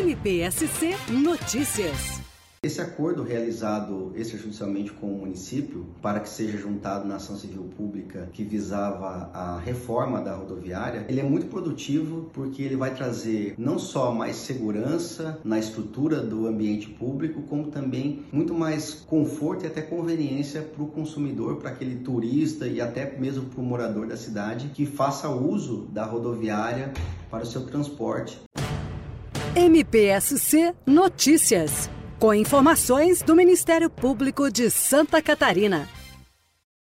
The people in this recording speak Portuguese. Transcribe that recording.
MPSC Notícias. Esse acordo realizado extrajudicialmente com o município para que seja juntado na ação civil pública que visava a reforma da rodoviária, ele é muito produtivo porque ele vai trazer não só mais segurança na estrutura do ambiente público, como também muito mais conforto e até conveniência para o consumidor, para aquele turista e até mesmo para o morador da cidade que faça uso da rodoviária para o seu transporte. MPSC Notícias com informações do Ministério Público de Santa Catarina.